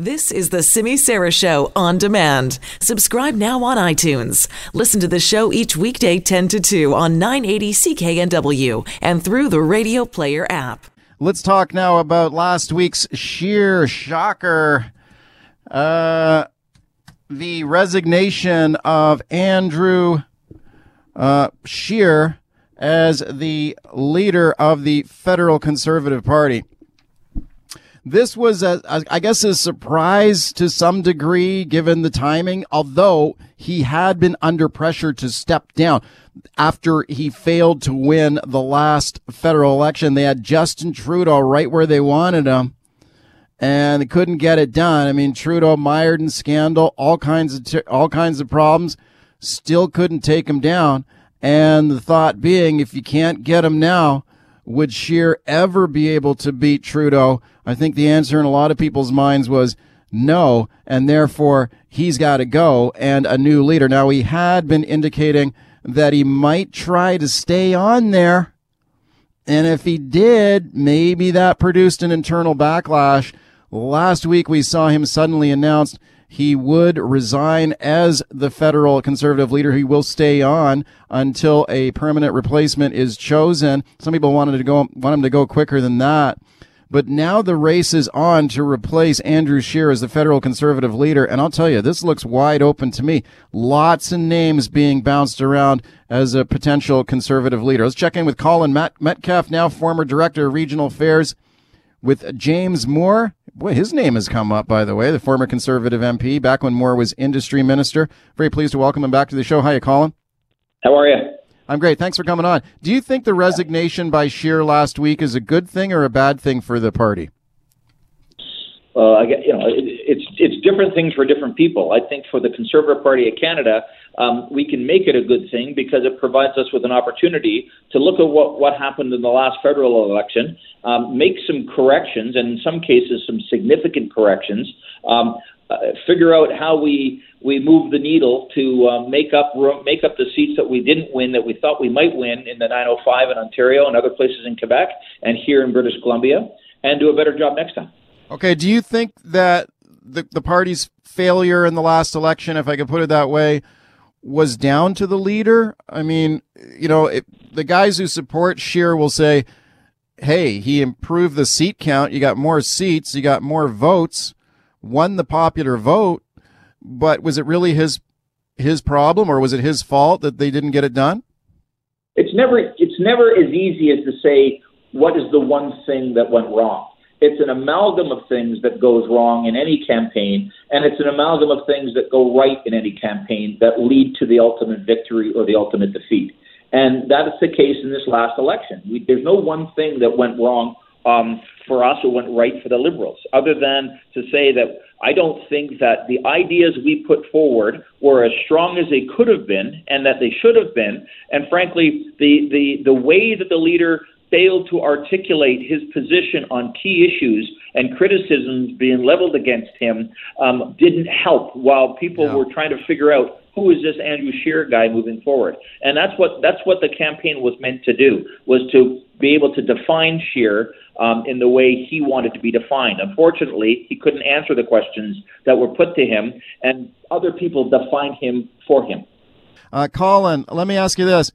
This is the Simi Sara Show on demand. Subscribe now on iTunes. Listen to the show each weekday 10 to 2 on 980 CKNW and through the Radio Player app. Let's talk now about last week's sheer shocker. Uh, the resignation of Andrew uh, Scheer as the leader of the Federal Conservative Party. This was, a, a, I guess, a surprise to some degree given the timing, although he had been under pressure to step down after he failed to win the last federal election. They had Justin Trudeau right where they wanted him and they couldn't get it done. I mean, Trudeau mired in scandal, all kinds of, all kinds of problems, still couldn't take him down. And the thought being, if you can't get him now, would Scheer ever be able to beat Trudeau? I think the answer in a lot of people's minds was no, and therefore he's got to go and a new leader. Now, he had been indicating that he might try to stay on there. And if he did, maybe that produced an internal backlash. Last week, we saw him suddenly announced he would resign as the federal conservative leader. He will stay on until a permanent replacement is chosen. Some people wanted to go, want him to go quicker than that. But now the race is on to replace Andrew Scheer as the federal conservative leader. And I'll tell you, this looks wide open to me. Lots of names being bounced around as a potential conservative leader. Let's check in with Colin Metcalf, now former director of regional affairs with James Moore. Boy, his name has come up, by the way, the former conservative MP, back when Moore was industry minister. Very pleased to welcome him back to the show. How you, Colin. How are you? I'm great. Thanks for coming on. Do you think the resignation by Scheer last week is a good thing or a bad thing for the party? Well, I get, you know, it, it's it's different things for different people. I think for the Conservative Party of Canada, um, we can make it a good thing because it provides us with an opportunity to look at what what happened in the last federal election, um, make some corrections, and in some cases, some significant corrections. Um, uh, figure out how we we move the needle to uh, make up make up the seats that we didn't win that we thought we might win in the 905 in Ontario and other places in Quebec and here in British Columbia, and do a better job next time. Okay. Do you think that the, the party's failure in the last election, if I could put it that way, was down to the leader? I mean, you know, it, the guys who support Scheer will say, hey, he improved the seat count. You got more seats, you got more votes, won the popular vote. But was it really his his problem or was it his fault that they didn't get it done? It's never it's never as easy as to say what is the one thing that went wrong. It's an amalgam of things that goes wrong in any campaign, and it's an amalgam of things that go right in any campaign that lead to the ultimate victory or the ultimate defeat. And that is the case in this last election. We, there's no one thing that went wrong um, for us or went right for the Liberals, other than to say that I don't think that the ideas we put forward were as strong as they could have been and that they should have been. And frankly, the, the, the way that the leader failed to articulate his position on key issues and criticisms being leveled against him um, didn't help while people yeah. were trying to figure out who is this Andrew Scheer guy moving forward. And that's what that's what the campaign was meant to do was to be able to define Scheer um, in the way he wanted to be defined. Unfortunately, he couldn't answer the questions that were put to him, and other people defined him for him. Uh, Colin, let me ask you this: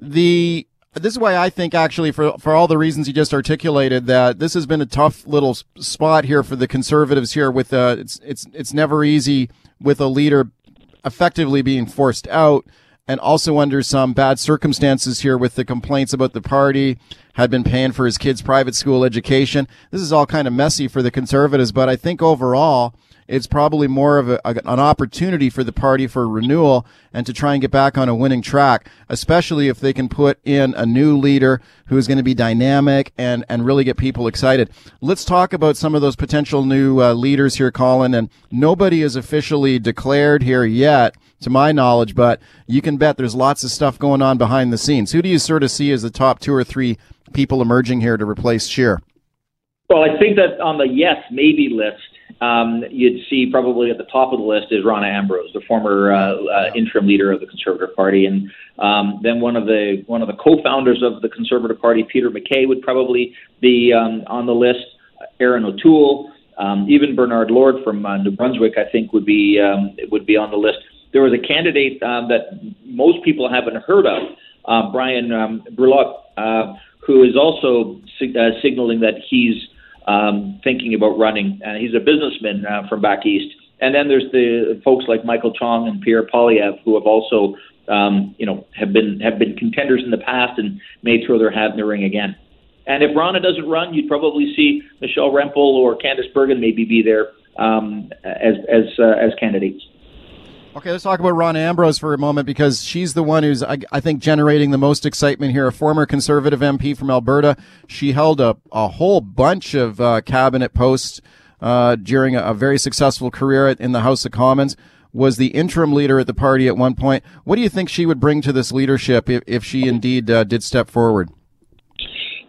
the this is why I think actually for for all the reasons you just articulated that this has been a tough little spot here for the conservatives here with uh it's it's it's never easy with a leader effectively being forced out and also under some bad circumstances here with the complaints about the party had been paying for his kids private school education. This is all kind of messy for the conservatives but I think overall it's probably more of a, an opportunity for the party for renewal and to try and get back on a winning track, especially if they can put in a new leader who's going to be dynamic and, and really get people excited. Let's talk about some of those potential new uh, leaders here, Colin. And nobody is officially declared here yet, to my knowledge, but you can bet there's lots of stuff going on behind the scenes. Who do you sort of see as the top two or three people emerging here to replace Scheer? Well, I think that on the yes, maybe list, um, you'd see probably at the top of the list is Rona Ambrose, the former uh, uh, interim leader of the Conservative Party, and um, then one of the one of the co-founders of the Conservative Party, Peter MacKay, would probably be um, on the list. Erin O'Toole, Um, even Bernard Lord from uh, New Brunswick, I think, would be um, would be on the list. There was a candidate um, that most people haven't heard of, uh, Bryan um, Brulotte, uh, who is also sig- uh, signaling that he's um, thinking about running. Uh, he's a businessman uh, from back east. And then there's the folks like Michael Chong and Pierre Poilievre who have also, um, you know, have been have been contenders in the past and may throw their hat in the ring again. And if Rona doesn't run, you'd probably see Michelle Rempel or Candice Bergen maybe be there um, as as uh, as candidates. Okay, let's talk about Ron Ambrose for a moment because she's the one who's, I, I, think, generating the most excitement here. A former conservative MP from Alberta. She held a, a whole bunch of uh, cabinet posts uh, during a, a, very successful career in the House of Commons. Was the interim leader at the party at one point. What do you think she would bring to this leadership if, if she indeed uh, did step forward?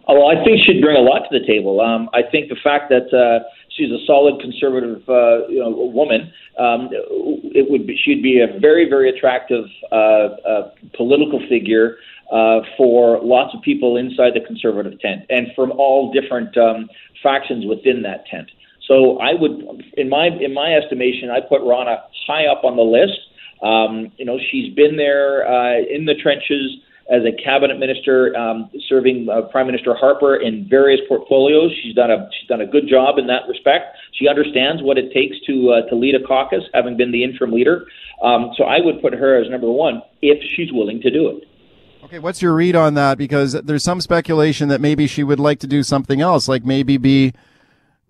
Oh, well, I think she'd bring a lot to the table. Um, I think the fact that uh, she's a solid conservative, uh, you know, woman, um, it would be, she'd be a very, very attractive uh, uh, political figure uh, for lots of people inside the conservative tent and from all different um, factions within that tent. So I would, in my in my estimation, I put Rona high up on the list. Um, you know, she's been there uh, in the trenches as a cabinet minister, um, serving uh, Prime Minister Harper in various portfolios. She's done a she's done a good job in that respect. She understands what it takes to uh, to lead a caucus, having been the interim leader. Um, so I would put her as number one if she's willing to do it. Okay, what's your read on that? Because there's some speculation that maybe she would like to do something else, like maybe be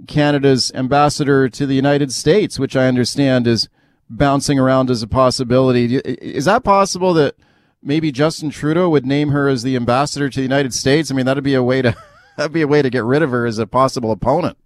Canada's ambassador to the United States, which I understand is bouncing around as a possibility. Is that possible that maybe Justin Trudeau would name her as the ambassador to the United States? I mean, that'd be a way to that'd be a way to get rid of her as a possible opponent.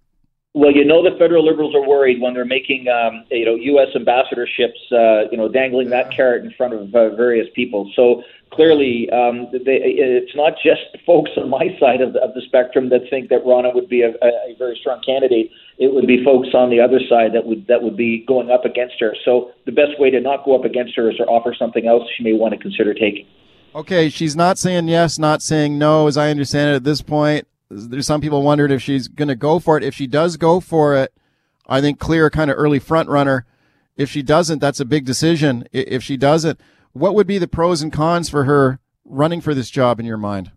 Well, you know the federal liberals are worried when they're making, um, you know, U.S. ambassadorships, uh, you know, dangling that carrot in front of uh, various people. So clearly, um, they, it's not just folks on my side of the, of the spectrum that think that Rona would be a, a very strong candidate. It would be folks on the other side that would that would be going up against her. So the best way to not go up against her is to offer something else she may want to consider taking. Okay, she's not saying yes, not saying no, as I understand it at this point there's some people wondered if she's going to go for it. If she does go for it, I think clear kind of early front runner. If she doesn't, that's a big decision. If she doesn't, what would be the pros and cons for her running for this job in your mind?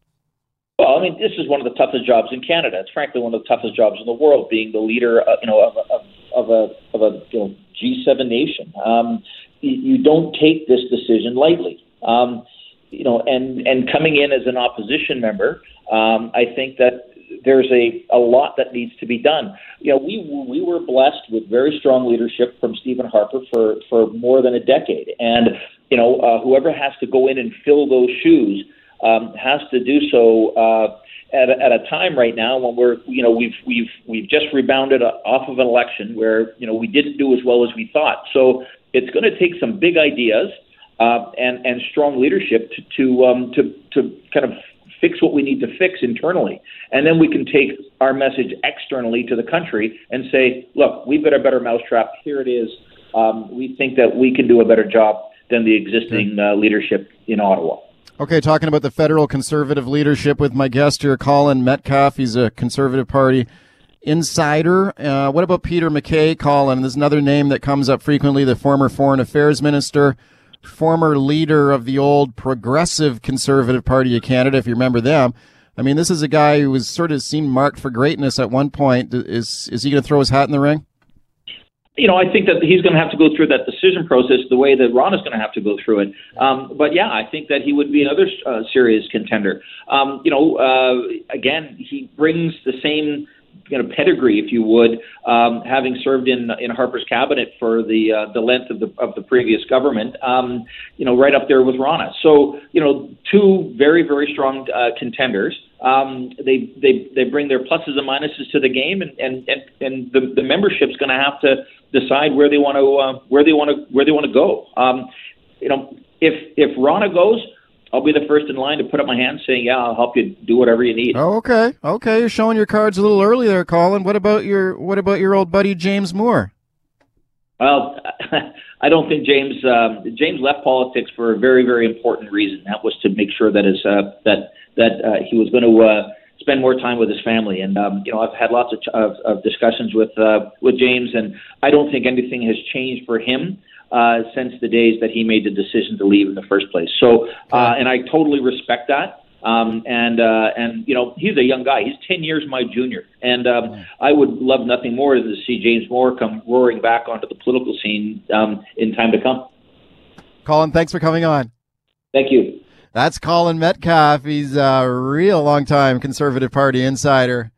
Well, I mean, this is one of the toughest jobs in Canada. It's frankly one of the toughest jobs in the world, being the leader, uh, you know, of, of, of a of a you know, G7 nation. Um, you, don't take this decision lightly. Um, you know, and and coming in as an opposition member, um, I think that there's a, a lot that needs to be done. You know, we we were blessed with very strong leadership from Stephen Harper for for more than a decade, and you know, uh, whoever has to go in and fill those shoes um, has to do so. Uh, at a, at a time right now when we're you know we've we've we've just rebounded off of an election where you know we didn't do as well as we thought. So it's going to take some big ideas uh, and and strong leadership to to um, to to kind of fix what we need to fix internally. And then we can take our message externally to the country and say, look, we've got a better mousetrap. Here it is. Um, we think that we can do a better job than the existing uh, leadership in Ottawa. Okay, talking about the federal conservative leadership with my guest here, Colin Metcalfe. He's a Conservative Party insider. Uh, what about Peter MacKay, Colin? There's another name that comes up frequently, the former Foreign Affairs Minister former leader of the old Progressive Conservative Party of Canada, if you remember them. I mean, this is a guy who was sort of seen marked for greatness at one point. Is is he going to throw his hat in the ring? You know, I think that he's going to have to go through that decision process the way that Ron is going to have to go through it. Um, but yeah, I think that he would be another uh, serious contender. Um, you know, uh, again, he brings the same you know, pedigree, if you would, um, having served in in Harper's cabinet for the uh, the length of the of the previous government, um, you know, right up there with Rona. So, you know, two very very strong uh, contenders. Um, they they they bring their pluses and minuses to the game, and and and, and the the membership's going to have to decide where they want to uh, where they want to where they want to go. Um, you know, if if Rona goes I'll be the first in line to put up my hand saying, "Yeah, I'll help you do whatever you need." Oh, okay, okay. You're showing your cards a little early there, Colin. What about your What about your old buddy James Moore? Well, I don't think James um, James left politics for a very very important reason. That was to make sure that his uh, that that uh, he was going to uh, spend more time with his family. And um, you know, I've had lots of, of, of discussions with uh, with James, and I don't think anything has changed for him. Uh, since the days that he made the decision to leave in the first place. So, uh, and I totally respect that. Um, and uh, and you know he's a young guy. He's ten years my junior, and um, I would love nothing more than to see James Moore come roaring back onto the political scene um, in time to come. Colin, thanks for coming on. Thank you. That's Colin Metcalf. He's a real long time Conservative Party insider.